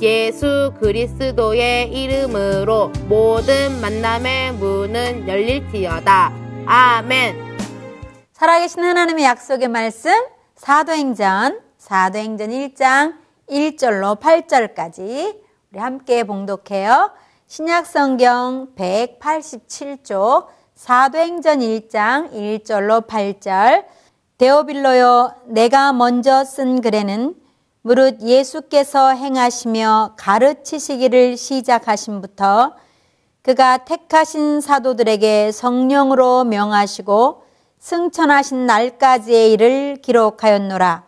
예수 그리스도의 이름으로 모든 만남의 문은 열릴지어다. 아멘. 살아계신 하나님의 약속의 말씀 사도행전 사도행전 1장 1절로 8절까지 우리 함께 봉독해요. 신약성경 187쪽 사도행전 1장 1절로 8절 데오빌로요 내가 먼저 쓴 글에는 무릇 예수께서 행하시며 가르치시기를 시작하신부터 그가 택하신 사도들에게 성령으로 명하시고 승천하신 날까지의 일을 기록하였노라.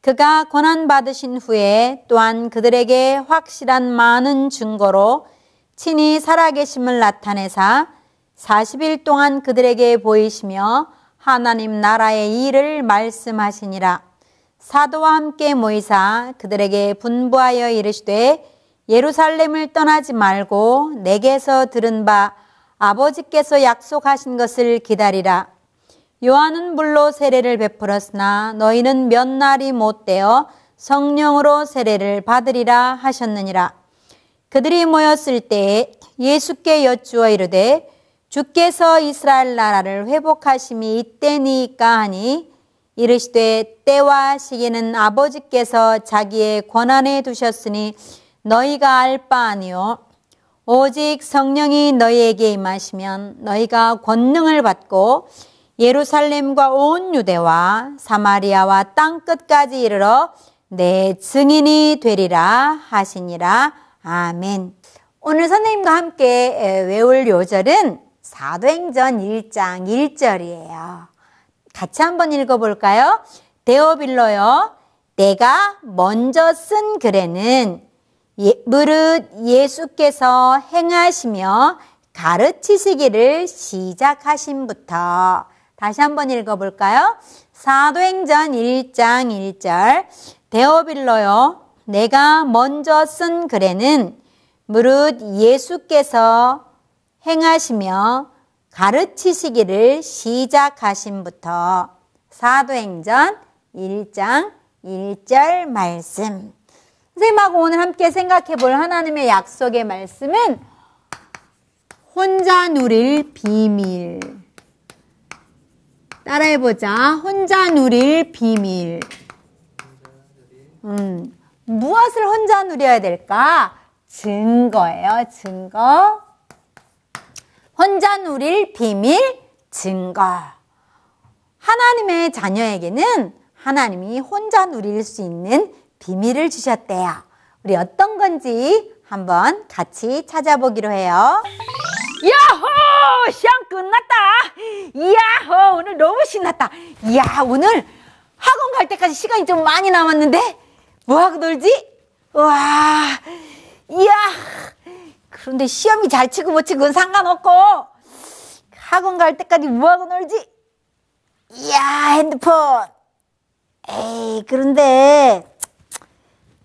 그가 권한 받으신 후에 또한 그들에게 확실한 많은 증거로 친히 살아계심을 나타내사 40일 동안 그들에게 보이시며 하나님 나라의 일을 말씀하시니라. 사도와 함께 모이사 그들에게 분부하여 이르시되 예루살렘을 떠나지 말고 내게서 들은 바 아버지께서 약속하신 것을 기다리라. 요한은 물로 세례를 베풀었으나 너희는 몇 날이 못 되어 성령으로 세례를 받으리라 하셨느니라. 그들이 모였을 때 예수께 여쭈어 이르되 주께서 이스라엘 나라를 회복하심이 이때니까 하니 이르시되 때와 시기는 아버지께서 자기의 권한에 두셨으니 너희가 알 바 아니요 오직 성령이 너희에게 임하시면 너희가 권능을 받고 예루살렘과 온 유대와 사마리아와 땅 끝까지 이르러 내 증인이 되리라 하시니라 아멘. 오늘 선생님과 함께 외울 요절은 사도행전 1장 1절이에요. 같이 한번 읽어볼까요? 데오빌로요. 내가 먼저 쓴 글에는 예, 무릇 예수께서 행하시며 가르치시기를 시작하신부터 다시 한번 읽어볼까요? 사도행전 1장 1절 데오빌로요. 내가 먼저 쓴 글에는 무릇 예수께서 행하시며 가르치시기를 시작하신부터 사도행전 1장 1절 말씀. 선생님하고 오늘 함께 생각해 볼 하나님의 약속의 말씀은 혼자 누릴 비밀. 따라해 보자. 혼자 누릴 비밀. 음, 무엇을 혼자 누려야 될까? 증거예요, 증거. 혼자 누릴 비밀 증거. 하나님의 자녀에게는 하나님이 혼자 누릴 수 있는 비밀을 주셨대요. 우리 어떤 건지 한번 같이 찾아보기로 해요. 야호! 시험 끝났다! 야호! 오늘 너무 신났다! 야 오늘 학원 갈 때까지 시간이 좀 많이 남았는데 뭐하고 놀지? 와, 이야! 그런데 시험이 잘 치고 못 치고 는 상관없고 학원 갈 때까지 뭐하고 놀지? 이야 핸드폰 에이 그런데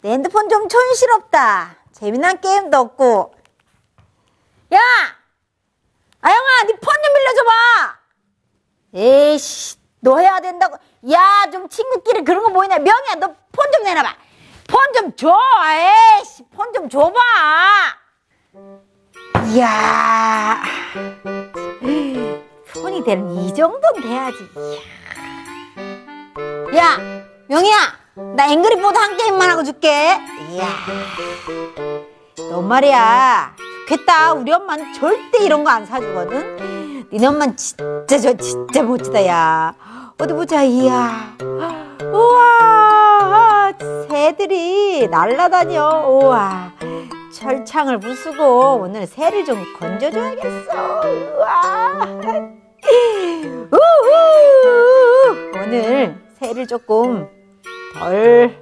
내 핸드폰 좀 촌스럽다 재미난 게임도 없고 야! 아영아, 네 폰 좀 빌려줘봐! 에이씨, 너 해야 된다고. 야, 좀 친구끼리 그런 거 뭐냐. 명희야, 너 폰 좀 내놔봐. 폰 좀 줘. 에이씨, 폰 좀 줘봐. 이야. 폰이 되는 이 정도는 돼야지. 야, 명희야, 나 앵그리보드 한 게임만 하고 줄게. 이야. 너 말이야. 좋겠다. 우리 엄마는 절대 이런 거 안 사주거든. 니네 엄마는 진짜 저 진짜 멋지다, 야. 어디 보자, 이야. 우와, 새들이 날라다녀. 우와. 철창을 부수고 오늘 새를 좀 건져줘야겠어. 우와. 우후. 오늘 새를 조금 덜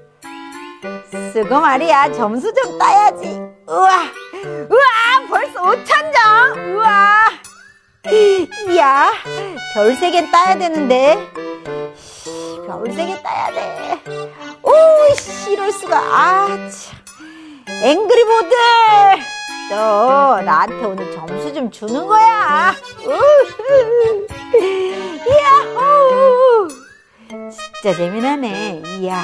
쓰고 말이야. 점수 좀 따야지. 우와. 우와, 벌써 5천 점. 우와. 이야, 별 세 개 따야 되는데. 별 세 개 따야 돼. 오, 씨, 이럴 수가. 아, 참. 앵그리보드! 너 나한테 오늘 점수 좀 주는 거야. 야호! 진짜 재미나네. 이야.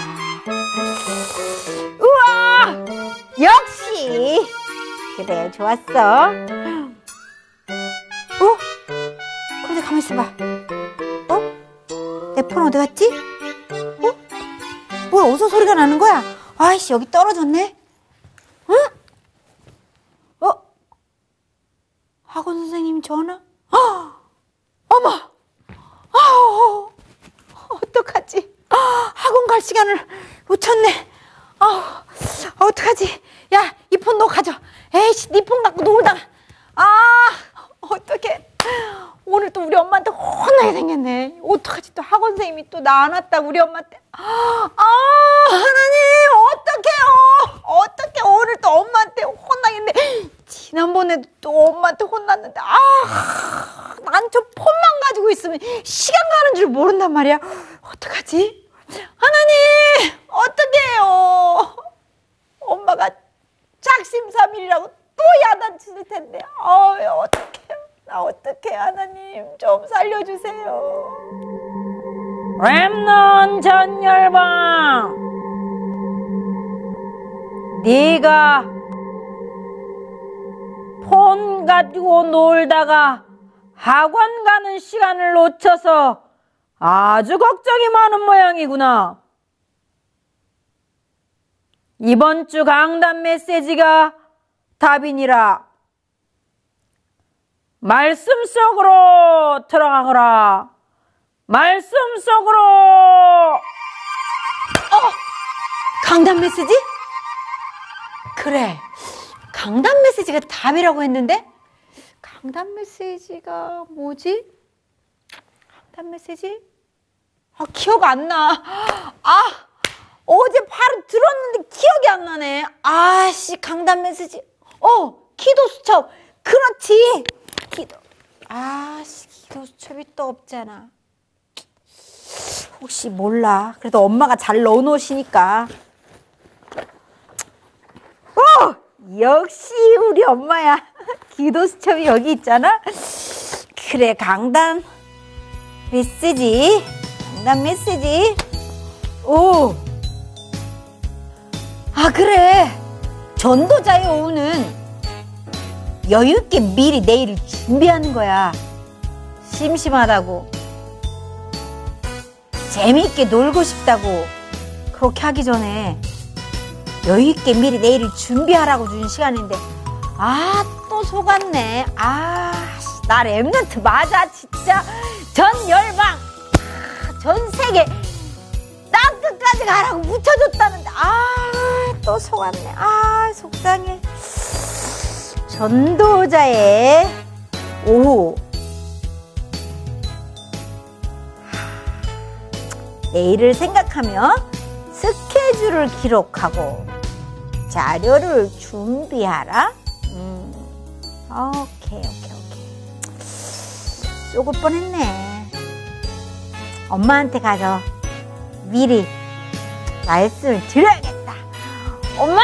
우와! 역시! 그래, 좋았어. 어? 그런데 가만히 있어봐. 어? 내 폰 어디 갔지? 어? 뭐야, 어디서 소리가 나는 거야? 아이씨, 여기 떨어졌네? 응? 어? 학원 선생님 전화? 어! 어머! 아우! 어떡하지? 아, 학원 갈 시간을 놓쳤네. 아, 어떡하지? 야, 이 폰 너 가져. 에이씨, 네 폰 갖고 놀다가. 아, 어떡해. 오늘 또 우리 엄마한테 혼나게 생겼네. 어떡하지? 또 학원 선생님이 또 나 안 왔다, 우리 엄마한테. 아, 하나님, 어떡해요. 어떡해. 오늘 또 엄마한테 혼나겠네. 지난번에도 또 엄마한테 혼났는데, 아, 난 저 폰만 가지고 있으면 시간 가는 줄 모른단 말이야. 어떡하지? 폰 가지고 놀다가 학원 가는 시간을 놓쳐서 아주 걱정이 많은 모양이구나. 이번 주 강단 메시지가 답이니라. 말씀 속으로 들어가거라. 말씀 속으로. 어! 강단 메시지? 그래. 강단 메시지가 답이라고 했는데? 강단 메시지가 뭐지? 강단 메시지? 아, 기억 안 나. 아, 어제 바로 들었는데 기억이 안 나네. 아씨, 강단 메시지. 어, 기도 수첩. 그렇지. 기도. 아씨, 기도 수첩이 또 없잖아. 혹시 몰라. 그래도 엄마가 잘 넣어놓으시니까. 어! 역시 우리 엄마야. 기도 수첩이 여기 있잖아. 그래, 강단 메시지. 강단 메시지. 오. 아, 그래. 전도자의 오후는 여유있게 미리 내일을 준비하는 거야. 심심하다고. 재미있게 놀고 싶다고. 그렇게 하기 전에 여유있게 미리 내일을 준비하라고 준 시간인데, 아, 또 속았네. 아, 나 랩런트 맞아, 진짜. 전 열방, 아, 전 세계, 땅 끝까지 가라고 묻혀줬다는데, 아, 또 속았네. 아, 속상해. 전도자의 오후. 내일을 생각하며 스케줄을 기록하고 자료를 준비하라. 음, 오케이, 오케이, 오케이. 쏘을 뻔했네. 엄마한테 가서 미리 말씀을 드려야겠다. 엄마,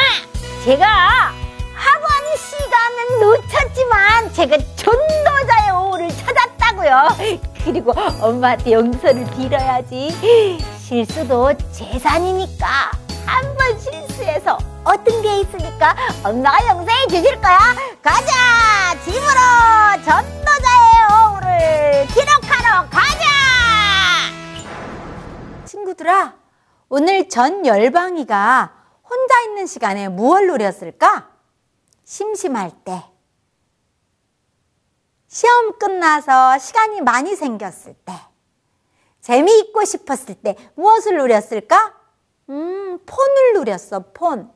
제가 학원 시간 시간은 놓쳤지만 제가 전도자의 오후를 찾았다고요. 그리고 엄마한테 용서를 빌어야지. 실수도 재산이니까 한 번 실수해서 어떤 게 있으니까 엄마가 용서해 주실 거야. 가자! 집으로 전도자의 오후를 기록하러 가자! 친구들아, 오늘 전 열방이가 혼자 있는 시간에 무얼 노렸을까? 심심할 때, 시험 끝나서 시간이 많이 생겼을 때, 재미있고 싶었을 때 무엇을 누렸을까? 음, 폰을 누렸어, 폰.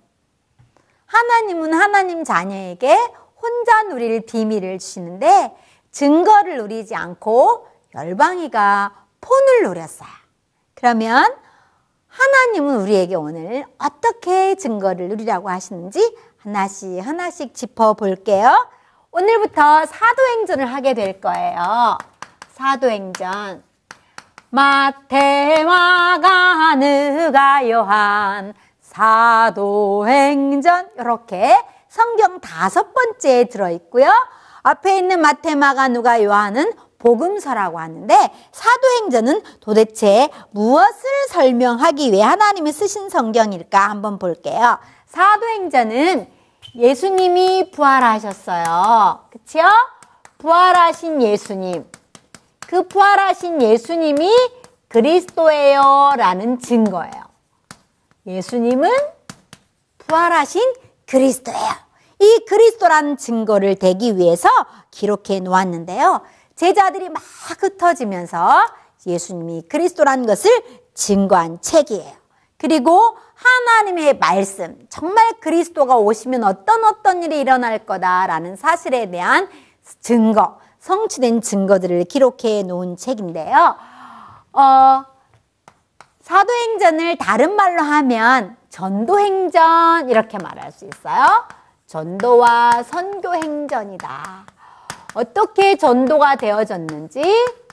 하나님은 하나님 자녀에게 혼자 누릴 비밀을 주시는데 증거를 누리지 않고 열방이가 폰을 누렸어요. 그러면 하나님은 우리에게 오늘 어떻게 증거를 누리라고 하시는지 하나씩 하나씩 짚어볼게요. 오늘부터 사도행전을 하게 될 거예요. 사도행전. 마테마가 느가 요한 사도행전 이렇게 성경 다섯 번째에 들어있고요. 앞에 있는 마테마가 누가 요한은 복음서라고 하는데 사도행전은 도대체 무엇을 설명하기 위해 하나님이 쓰신 성경일까 한번 볼게요. 사도행전은 예수님이 부활하셨어요. 그쵸? 부활하신 예수님. 그 부활하신 예수님이 그리스도예요 라는 증거예요. 예수님은 부활하신 그리스도예요. 이 그리스도라는 증거를 대기 위해서 기록해 놓았는데요. 제자들이 막 흩어지면서 예수님이 그리스도라는 것을 증거한 책이에요. 그리고 하나님의 말씀, 정말 그리스도가 오시면 어떤 어떤 일이 일어날 거다라는 사실에 대한 증거, 성취된 증거들을 기록해 놓은 책인데요. 어, 사도행전을 다른 말로 하면 전도행전 이렇게 말할 수 있어요. 전도와 선교행전이다. 어떻게 전도가 되어졌는지,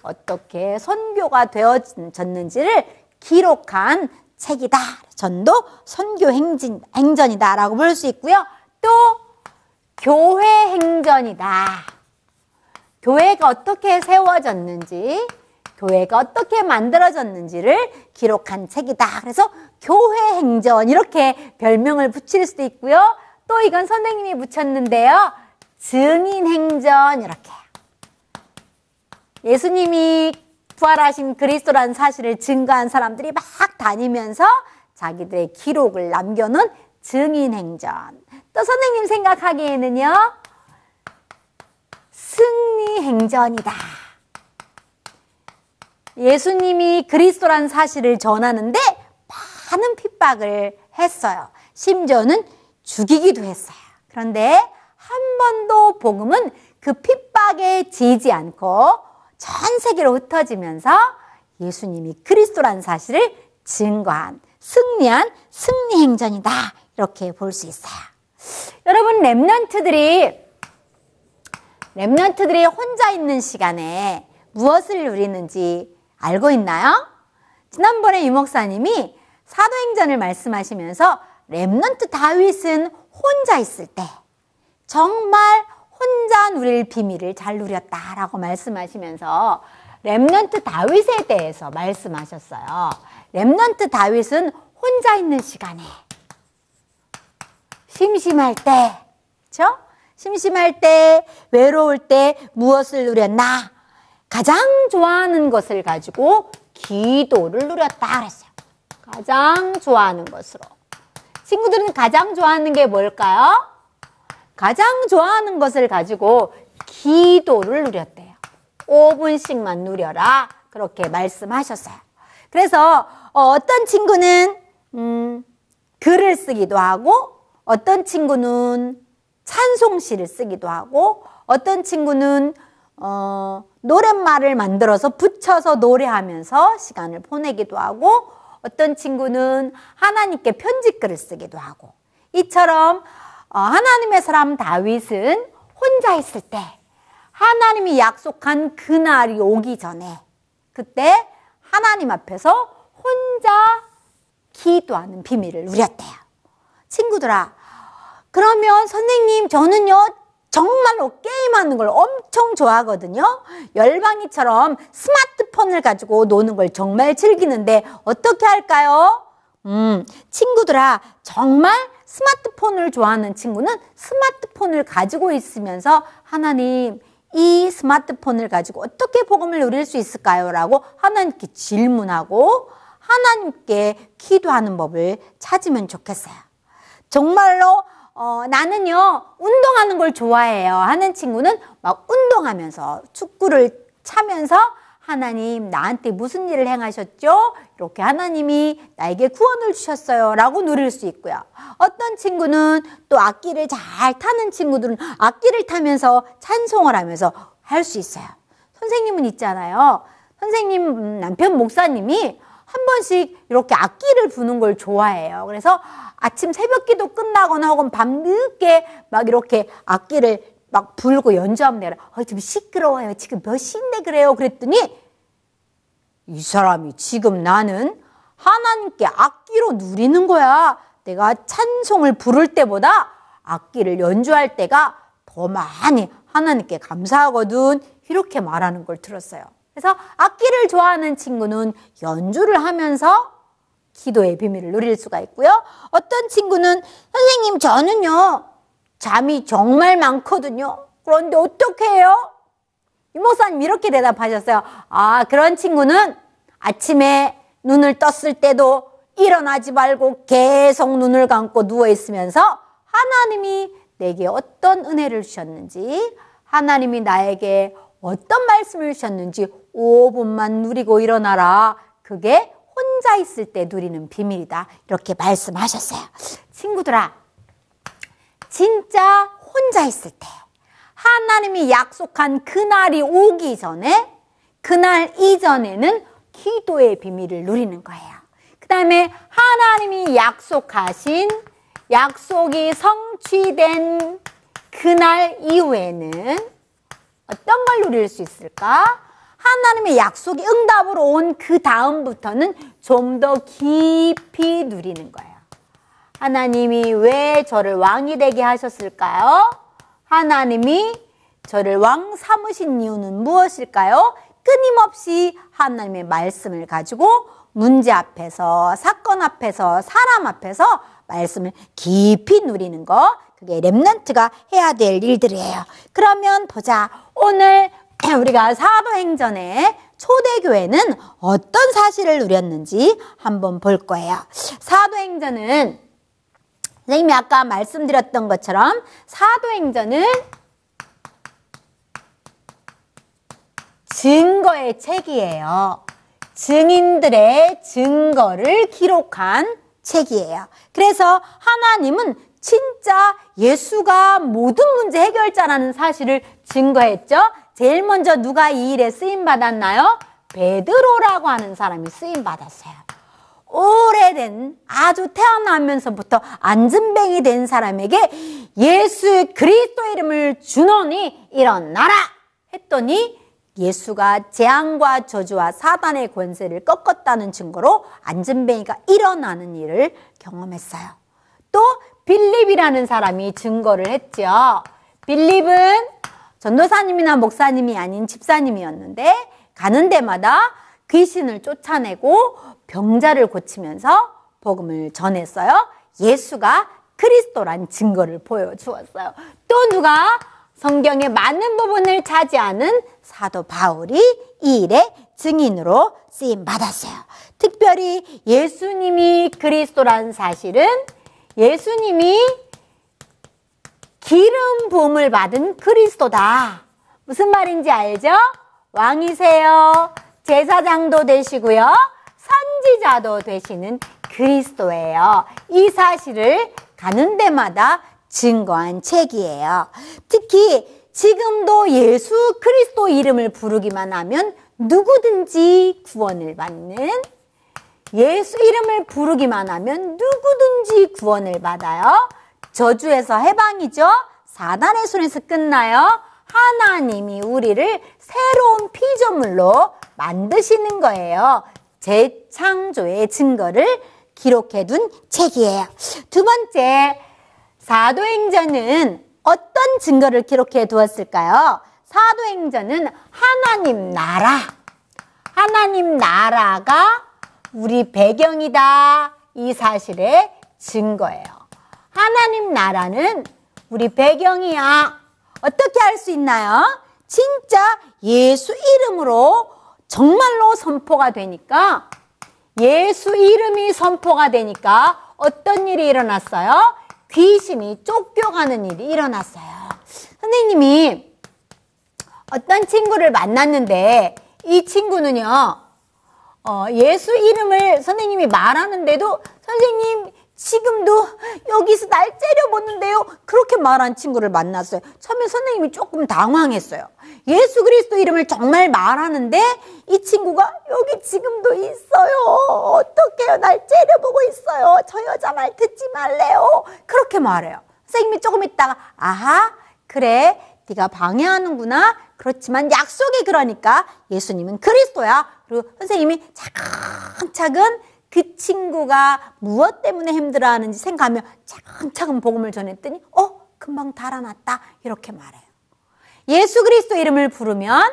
어떻게 선교가 되어졌는지를 기록한 책이다. 전도, 선교 행진, 행전이다라고 볼 수 있고요. 또 교회 행전이다. 교회가 어떻게 세워졌는지, 교회가 어떻게 만들어졌는지를 기록한 책이다. 그래서 교회 행전 이렇게 별명을 붙일 수도 있고요. 또 이건 선생님이 붙였는데요. 증인 행전 이렇게. 예수님이 부활하신 그리스도라는 사실을 증거한 사람들이 막 다니면서 자기들의 기록을 남겨놓은 증인 행전. 또 선생님 생각하기에는요. 승리 행전이다. 예수님이 그리스도란 사실을 전하는데 많은 핍박을 했어요. 심지어는 죽이기도 했어요. 그런데 한 번도 복음은 그 핍박에 지지 않고 전 세계로 흩어지면서 예수님이 그리스도란 사실을 증거한 승리한 승리 행전이다. 이렇게 볼 수 있어요. 여러분 렘넌트들이 렘넌트들이 혼자 있는 시간에 무엇을 누리는지 알고 있나요? 지난번에 유목사님이 사도행전을 말씀하시면서 렘넌트 다윗은 혼자 있을 때 정말 혼자 누릴 비밀을 잘 누렸다라고 말씀하시면서 렘넌트 다윗에 대해서 말씀하셨어요. 렘넌트 다윗은 혼자 있는 시간에 심심할 때, 그렇죠? 심심할 때, 외로울 때 무엇을 누렸나? 가장 좋아하는 것을 가지고 기도를 누렸다 그랬어요. 가장 좋아하는 것으로. 친구들은 가장 좋아하는 게 뭘까요? 가장 좋아하는 것을 가지고 기도를 누렸대요. 5분씩만 누려라. 그렇게 말씀하셨어요. 그래서 어떤 친구는 음, 글을 쓰기도 하고 어떤 친구는 찬송시를 쓰기도 하고 어떤 친구는 어, 노랫말을 만들어서 붙여서 노래하면서 시간을 보내기도 하고 어떤 친구는 하나님께 편지글을 쓰기도 하고 이처럼 어, 하나님의 사람 다윗은 혼자 있을 때 하나님이 약속한 그날이 오기 전에 그때 하나님 앞에서 혼자 기도하는 비밀을 누렸대요. 친구들아, 그러면 선생님 저는요 정말로 게임하는 걸 엄청 좋아하거든요. 열방이처럼 스마트폰을 가지고 노는 걸 정말 즐기는데 어떻게 할까요? 음, 친구들아, 정말 스마트폰을 좋아하는 친구는 스마트폰을 가지고 있으면서 하나님, 이 스마트폰을 가지고 어떻게 복음을 누릴 수 있을까요? 라고 하나님께 질문하고 하나님께 기도하는 법을 찾으면 좋겠어요. 정말로 어, 나는요, 운동하는 걸 좋아해요. 하는 친구는 막 운동하면서 축구를 차면서 하나님, 나한테 무슨 일을 행하셨죠? 이렇게 하나님이 나에게 구원을 주셨어요. 라고 누릴 수 있고요. 어떤 친구는 또 악기를 잘 타는 친구들은 악기를 타면서 찬송을 하면서 할 수 있어요. 선생님은 있잖아요. 선생님, 음, 남편 목사님이 한 번씩 이렇게 악기를 부는 걸 좋아해요. 그래서 아침 새벽 기도 끝나거나 혹은 밤 늦게 막 이렇게 악기를 막 불고 연주하면 내가 어, 좀 시끄러워요. 지금 몇 시인데 그래요. 그랬더니 이 사람이 지금 나는 하나님께 악기로 누리는 거야. 내가 찬송을 부를 때보다 악기를 연주할 때가 더 많이 하나님께 감사하거든. 이렇게 말하는 걸 들었어요. 그래서 악기를 좋아하는 친구는 연주를 하면서 기도의 비밀을 누릴 수가 있고요. 어떤 친구는 선생님 저는요 잠이 정말 많거든요. 그런데 어떻게 해요? 이모사님 이렇게 대답하셨어요. 아 그런 친구는 아침에 눈을 떴을 때도 일어나지 말고 계속 눈을 감고 누워 있으면서 하나님이 내게 어떤 은혜를 주셨는지 하나님이 나에게 어떤 말씀을 주셨는지 5분만 누리고 일어나라. 그게 혼자 있을 때 누리는 비밀이다. 이렇게 말씀하셨어요. 친구들아, 진짜 혼자 있을 때 하나님이 약속한 그날이 오기 전에 그날 이전에는 기도의 비밀을 누리는 거예요. 그 다음에 하나님이 약속하신 약속이 성취된 그날 이후에는 어떤 걸 누릴 수 있을까? 하나님의 약속이 응답으로 온 그 다음부터는 좀 더 깊이 누리는 거예요. 하나님이 왜 저를 왕이 되게 하셨을까요? 하나님이 저를 왕 삼으신 이유는 무엇일까요? 끊임없이 하나님의 말씀을 가지고 문제 앞에서, 사건 앞에서, 사람 앞에서 말씀을 깊이 누리는 거. 그게 랩런트가 해야 될 일들이에요. 그러면 보자. 오늘 우리가 사도행전의 초대교회는 어떤 사실을 누렸는지 한번 볼 거예요. 사도행전은 선생님이 아까 말씀드렸던 것처럼 사도행전은 증거의 책이에요. 증인들의 증거를 기록한 책이에요. 그래서 하나님은 진짜 예수가 모든 문제 해결자라는 사실을 증거했죠. 제일 먼저 누가 이 일에 쓰임 받았나요? 베드로라고 하는 사람이 쓰임 받았어요. 오래된 아주 태어나면서부터 안전뱅이 된 사람에게 예수 그리스도 이름을 주노니 일어나라 했더니 예수가 재앙과 저주와 사단의 권세를 꺾었다는 증거로 안전뱅이가 일어나는 일을 경험했어요. 또 빌립이라는 사람이 증거를 했죠. 빌립은 전도사님이나 목사님이 아닌 집사님이었는데 가는 데마다 귀신을 쫓아내고 병자를 고치면서 복음을 전했어요. 예수가 그리스도란 증거를 보여주었어요. 또 누가 성경의 많은 부분을 차지하는 사도 바울이 이 일의 증인으로 쓰임 받았어요. 특별히 예수님이 그리스도란 사실은 예수님이 기름 부음을 받은 그리스도다. 무슨 말인지 알죠? 왕이세요. 제사장도 되시고요. 선지자도 되시는 그리스도예요. 이 사실을 가는 데마다 증거한 책이에요. 특히 지금도 예수 그리스도 이름을 부르기만 하면 누구든지 구원을 받는 예수 이름을 부르기만 하면 누구든지 구원을 받아요. 저주에서 해방이죠. 사단의 손에서 끝나요. 하나님이 우리를 새로운 피조물로 만드시는 거예요. 재창조의 증거를 기록해 둔 책이에요. 두 번째, 사도행전은 어떤 증거를 기록해 두었을까요? 사도행전은 하나님 나라. 하나님 나라가 우리 배경이다. 이 사실의 증거예요. 하나님 나라는 우리 배경이야. 어떻게 할 수 있나요? 진짜 예수 이름으로 정말로 선포가 되니까 예수 이름이 선포가 되니까 어떤 일이 일어났어요? 귀신이 쫓겨가는 일이 일어났어요. 선생님이 어떤 친구를 만났는데 이 친구는요, 어, 예수 이름을 선생님이 말하는데도 선생님 지금도 여기서 날 째려보는데요. 그렇게 말한 친구를 만났어요. 처음에 선생님이 조금 당황했어요. 예수 그리스도 이름을 정말 말하는데 이 친구가 여기 지금도 있어요. 어떡해요. 날 째려보고 있어요. 저 여자 말 듣지 말래요. 그렇게 말해요. 선생님이 조금 있다가 아하 그래 네가 방해하는구나. 그렇지만 약속이 그러니까 예수님은 그리스도야. 그리고 선생님이 차근차근 그 친구가 무엇 때문에 힘들어하는지 생각하며 차근차근 복음을 전했더니 어 금방 달아났다 이렇게 말해요. 예수 그리스도 이름을 부르면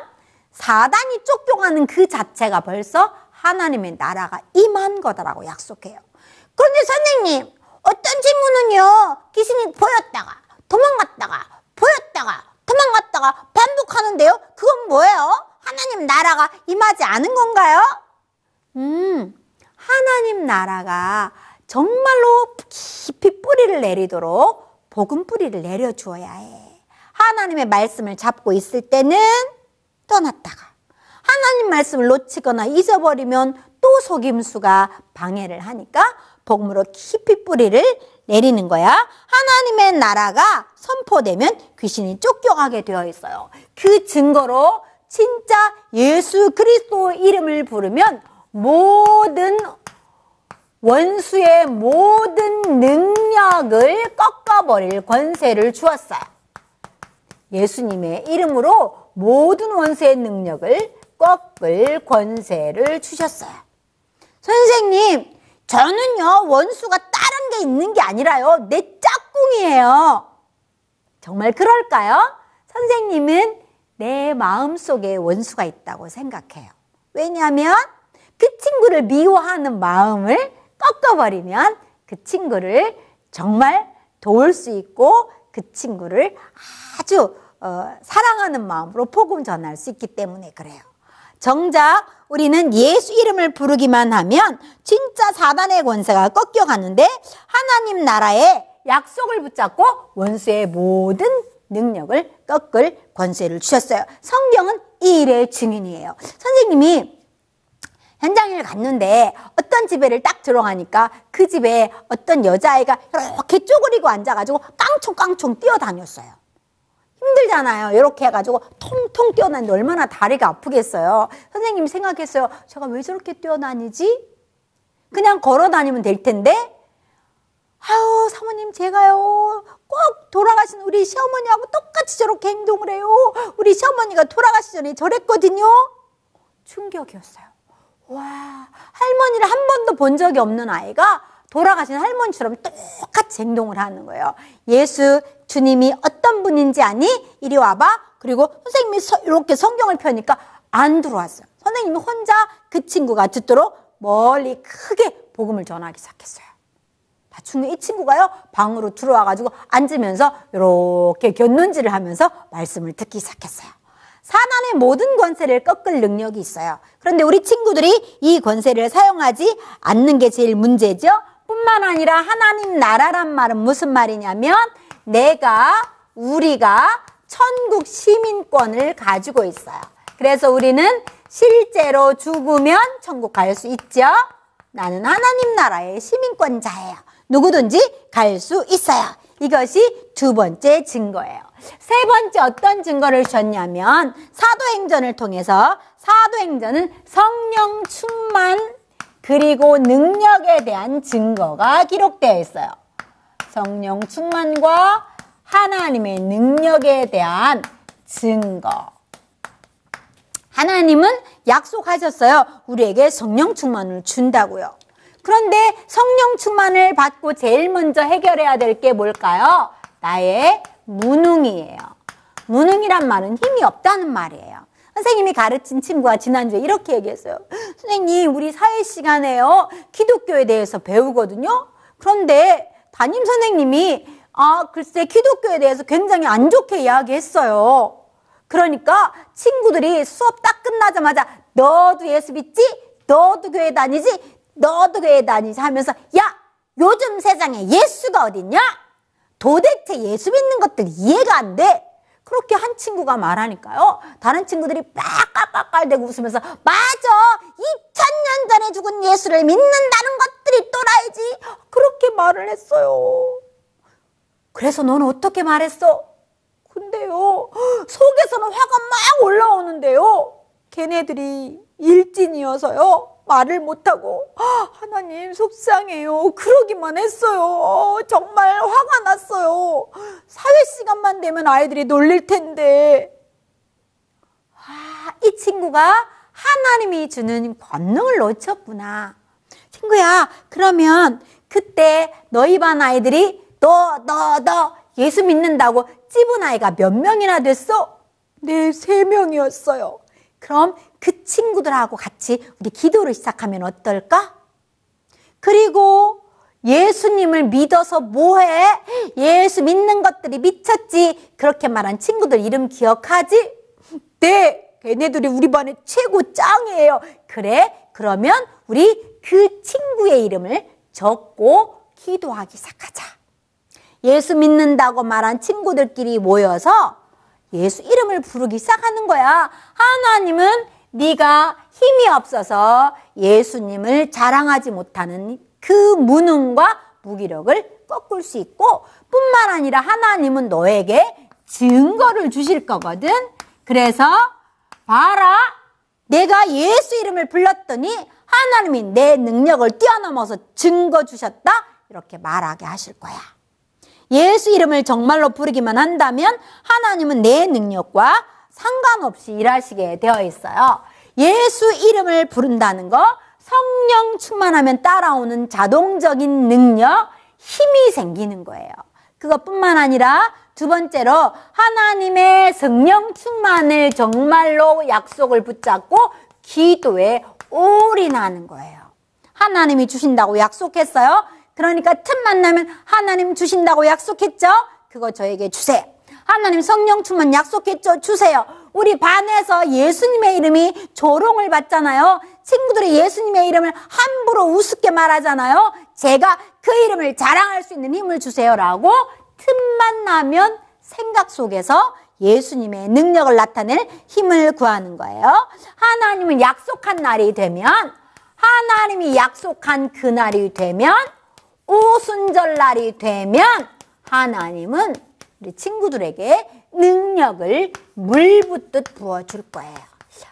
사단이 쫓겨가는 그 자체가 벌써 하나님의 나라가 임한 거다라고 약속해요. 그런데 선생님 어떤 친구는요 귀신이 보였다가 도망갔다가 보였다가 도망갔다가 반복하는데요. 그건 뭐예요? 하나님 나라가 임하지 않은 건가요? 음, 하나님 나라가 정말로 깊이 뿌리를 내리도록 복음 뿌리를 내려 주어야 해. 하나님의 말씀을 잡고 있을 때는 떠났다가 하나님 말씀을 놓치거나 잊어버리면 또 속임수가 방해를 하니까 복음으로 깊이 뿌리를 내리는 거야. 하나님의 나라가 선포되면 귀신이 쫓겨가게 되어 있어요. 그 증거로 진짜 예수 그리스도 이름을 부르면 모든 원수의 모든 능력을 꺾어버릴 권세를 주었어요. 예수님의 이름으로 모든 원수의 능력을 꺾을 권세를 주셨어요. 선생님, 저는요, 원수가 다른 게 있는 게 아니라요, 내 짝꿍이에요. 정말 그럴까요? 선생님은 내 마음 속에 원수가 있다고 생각해요. 왜냐하면 그 친구를 미워하는 마음을 꺾어버리면 그 친구를 정말 도울 수 있고 그 친구를 아주 어, 사랑하는 마음으로 복음 전할 수 있기 때문에 그래요. 정작 우리는 예수 이름을 부르기만 하면 진짜 사단의 권세가 꺾여가는데 하나님 나라의 약속을 붙잡고 원수의 모든 능력을 꺾을 권세를 주셨어요. 성경은 이 일의 증인이에요. 선생님이 현장을 갔는데 어떤 집에를 딱 들어가니까 그 집에 어떤 여자아이가 이렇게 쪼그리고 앉아가지고 깡총깡총 뛰어다녔어요. 힘들잖아요. 이렇게 해가지고 통통 뛰어다니는데 얼마나 다리가 아프겠어요. 선생님이 생각했어요. 제가 왜 저렇게 뛰어다니지? 그냥 걸어 다니면 될 텐데 아유 사모님 제가요 꼭 돌아가신 우리 시어머니하고 똑같이 저렇게 행동을 해요. 우리 시어머니가 돌아가시 전에 저랬거든요. 충격이었어요. 와 할머니를 한 번도 본 적이 없는 아이가 돌아가신 할머니처럼 똑같이 행동을 하는 거예요. 예수 주님이 어떤 분인지 아니? 이리 와봐. 그리고 선생님이 서, 이렇게 성경을 펴니까 안 들어왔어요. 선생님이 혼자 그 친구가 듣도록 멀리 크게 복음을 전하기 시작했어요. 나중에 이 친구가요 방으로 들어와가지고 앉으면서 이렇게 곁눈질을 하면서 말씀을 듣기 시작했어요. 사단의 모든 권세를 꺾을 능력이 있어요. 그런데 우리 친구들이 이 권세를 사용하지 않는 게 제일 문제죠. 뿐만 아니라 하나님 나라란 말은 무슨 말이냐면 내가 우리가 천국 시민권을 가지고 있어요. 그래서 우리는 실제로 죽으면 천국 갈 수 있죠. 나는 하나님 나라의 시민권자예요. 누구든지 갈 수 있어요. 이것이 두 번째 증거예요. 세 번째 어떤 증거를 주셨냐면 사도행전을 통해서 사도행전은 성령 충만 그리고 능력에 대한 증거가 기록되어 있어요. 성령 충만과 하나님의 능력에 대한 증거. 하나님은 약속하셨어요. 우리에게 성령 충만을 준다고요. 그런데 성령 충만을 받고 제일 먼저 해결해야 될 게 뭘까요? 나의 무능이에요. 무능이란 말은 힘이 없다는 말이에요. 선생님이 가르친 친구가 지난주에 이렇게 얘기했어요. 선생님, 우리 사회 시간에요. 기독교에 대해서 배우거든요. 그런데 담임 선생님이 아, 글쎄 기독교에 대해서 굉장히 안 좋게 이야기했어요. 그러니까 친구들이 수업 딱 끝나자마자 너도 예수 믿지? 너도 교회 다니지? 너도 교회 다니지? 하면서 야, 요즘 세상에 예수가 어딨냐? 도대체 예수 믿는 것들 이해가 안 돼. 그렇게 한 친구가 말하니까요. 다른 친구들이 빡깔깔깔대고 웃으면서 맞아. 2000년 전에 죽은 예수를 믿는다는 것들이 또라이지. 그렇게 말을 했어요. 그래서 너는 어떻게 말했어? 근데요. 속에서는 화가 막 올라오는데요. 걔네들이 일진이어서요. 말을 못하고 하나님 속상해요. 그러기만 했어요. 정말 화가 났어요. 사회 시간만 되면 아이들이 놀릴 텐데. 아, 이 친구가 하나님이 주는 권능을 놓쳤구나. 친구야, 그러면 그때 너희 반 아이들이 너, 너, 너 예수 믿는다고 찝은 아이가 몇 명이나 됐어? 네, 세 명이었어요. 그럼 그 친구들하고 같이 우리 기도를 시작하면 어떨까? 그리고 예수님을 믿어서 뭐해? 예수 믿는 것들이 미쳤지. 그렇게 말한 친구들 이름 기억하지? 네, 걔네들이 우리 반의 최고 짱이에요. 그래? 그러면 우리 그 친구의 이름을 적고 기도하기 시작하자. 예수 믿는다고 말한 친구들끼리 모여서 예수 이름을 부르기 시작하는 거야. 하나님은 네가 힘이 없어서 예수님을 자랑하지 못하는 그 무능과 무기력을 꺾을 수 있고 뿐만 아니라 하나님은 너에게 증거를 주실 거거든. 그래서 봐라. 내가 예수 이름을 불렀더니 하나님이 내 능력을 뛰어넘어서 증거 주셨다. 이렇게 말하게 하실 거야. 예수 이름을 정말로 부르기만 한다면 하나님은 내 능력과 상관없이 일하시게 되어 있어요. 예수 이름을 부른다는 거 성령 충만하면 따라오는 자동적인 능력, 힘이 생기는 거예요. 그것뿐만 아니라 두 번째로 하나님의 성령 충만을 정말로 약속을 붙잡고 기도에 올인하는 거예요. 하나님이 주신다고 약속했어요. 그러니까 틈만 나면 하나님 주신다고 약속했죠? 그거 저에게 주세요. 하나님 성령 충만 약속했죠? 주세요. 우리 반에서 예수님의 이름이 조롱을 받잖아요. 친구들이 예수님의 이름을 함부로 우습게 말하잖아요. 제가 그 이름을 자랑할 수 있는 힘을 주세요라고 틈만 나면 생각 속에서 예수님의 능력을 나타낼 힘을 구하는 거예요. 하나님은 약속한 날이 되면 하나님이 약속한 그날이 되면 오순절날이 되면 하나님은 우리 친구들에게 능력을 물 붓듯 부어줄 거예요.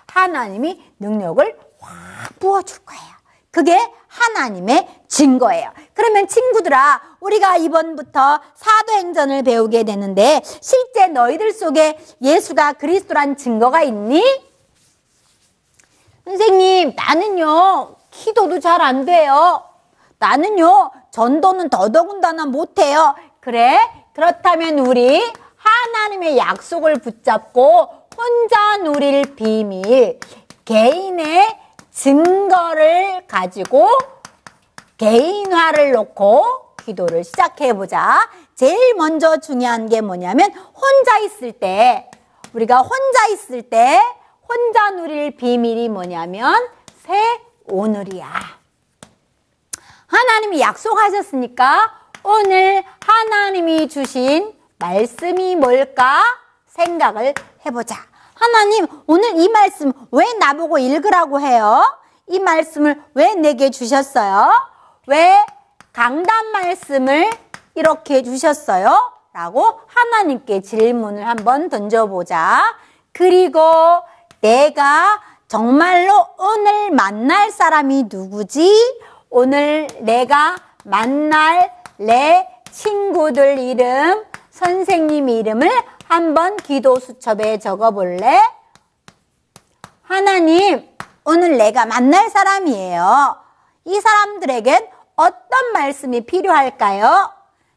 하나님이 능력을 확 부어줄 거예요. 그게 하나님의 증거예요. 그러면 친구들아, 우리가 이번부터 사도행전을 배우게 되는데 실제 너희들 속에 예수가 그리스도란 증거가 있니? 선생님, 나는요, 기도도 잘 안 돼요. 나는요, 전도는 더더군다나 못해요. 그래? 그렇다면 우리 하나님의 약속을 붙잡고 혼자 누릴 비밀, 개인의 증거를 가지고 개인화를 놓고 기도를 시작해보자. 제일 먼저 중요한 게 뭐냐면 혼자 있을 때, 우리가 혼자 있을 때 혼자 누릴 비밀이 뭐냐면 새 오늘이야. 하나님이 약속하셨으니까 오늘 하나님이 주신 말씀이 뭘까 생각을 해보자. 하나님, 오늘 이 말씀 왜 나보고 읽으라고 해요? 이 말씀을 왜 내게 주셨어요? 왜 강단 말씀을 이렇게 주셨어요? 라고 하나님께 질문을 한번 던져보자. 그리고 내가 정말로 오늘 만날 사람이 누구지? 오늘 내가 만날 내 친구들 이름, 선생님 이름을 한번 기도 수첩에 적어 볼래? 하나님, 오늘 내가 만날 사람이에요. 이 사람들에겐 어떤 말씀이 필요할까요?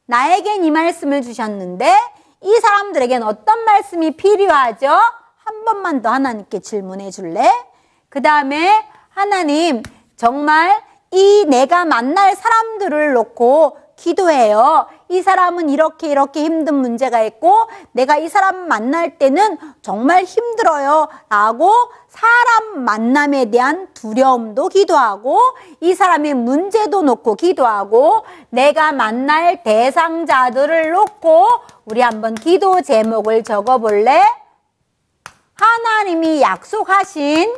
나에겐 이 말씀을 주셨는데 이 사람들에겐 어떤 말씀이 필요하죠? 한 번만 더 하나님께 질문해 줄래? 그 다음에 하나님, 정말 이 내가 만날 사람들을 놓고 기도해요. 이 사람은 이렇게 이렇게 힘든 문제가 있고 내가 이 사람 만날 때는 정말 힘들어요. 라고 사람 만남에 대한 두려움도 기도하고 이 사람의 문제도 놓고 기도하고 내가 만날 대상자들을 놓고 우리 한번 기도 제목을 적어 볼래? 하나님이 약속하신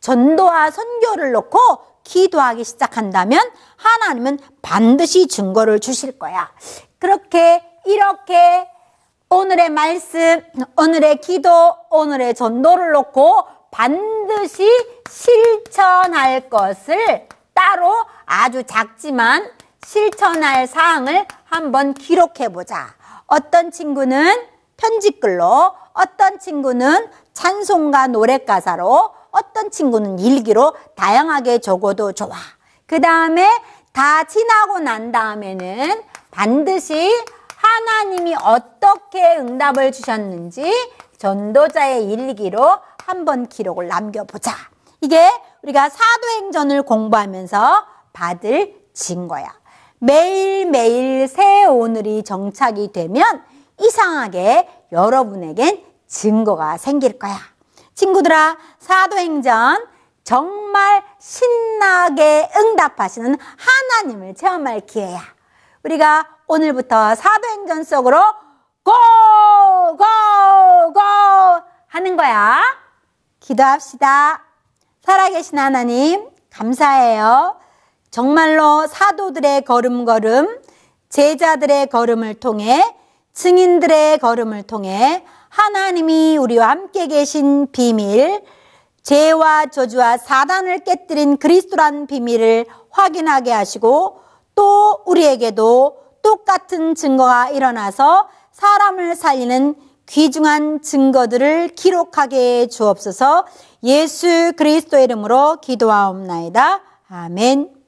전도와 선교를 놓고 기도하기 시작한다면 하나님은 반드시 증거를 주실 거야. 그렇게 이렇게 오늘의 말씀, 오늘의 기도, 오늘의 전도를 놓고 반드시 실천할 것을 따로 아주 작지만 실천할 사항을 한번 기록해 보자. 어떤 친구는 편지글로, 어떤 친구는 찬송가 노래 가사로, 어떤 친구는 일기로 다양하게 적어도 좋아. 그 다음에 다 지나고 난 다음에는 반드시 하나님이 어떻게 응답을 주셨는지 전도자의 일기로 한번 기록을 남겨보자. 이게 우리가 사도행전을 공부하면서 받을 증거야. 매일매일 새 오늘이 정착이 되면 이상하게 여러분에겐 증거가 생길 거야. 친구들아, 사도행전 정말 신나게 응답하시는 하나님을 체험할 기회야. 우리가 오늘부터 사도행전 속으로 고! 고! 고! 하는 거야. 기도합시다. 살아계신 하나님, 감사해요. 정말로 사도들의 걸음걸음, 제자들의 걸음을 통해, 증인들의 걸음을 통해 하나님이 우리와 함께 계신 비밀, 죄와 저주와 사단을 깨뜨린 그리스도란 비밀을 확인하게 하시고 또 우리에게도 똑같은 증거가 일어나서 사람을 살리는 귀중한 증거들을 기록하게 주옵소서 예수 그리스도 이름으로 기도하옵나이다. 아멘.